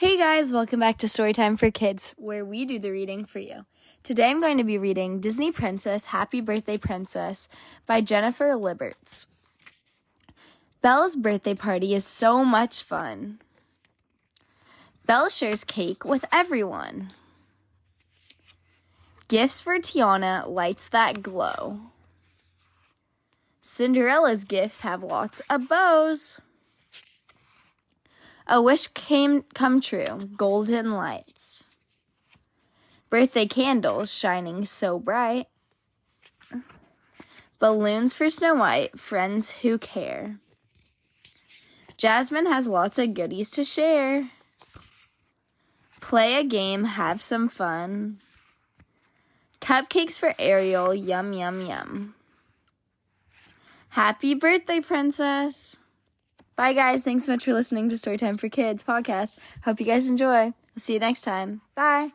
Hey guys, welcome back to Storytime for Kids, where we do the reading for you. Today I'm going to be reading Disney Princess Happy Birthday Princess by Jennifer Liberts. Belle's birthday party is so much fun. Belle shares cake with everyone. Gifts for Tiana lights that glow. Cinderella's gifts have lots of bows. A wish came come true. Golden lights. Birthday candles shining so bright. Balloons for Snow White, friends who care. Jasmine has lots of goodies to share. Play a game, have some fun. Cupcakes for Ariel, yum, yum, yum. Happy birthday, princess! Bye, guys. Thanks so much for listening to Storytime for Kids podcast. Hope you guys enjoy. I'll see you next time. Bye.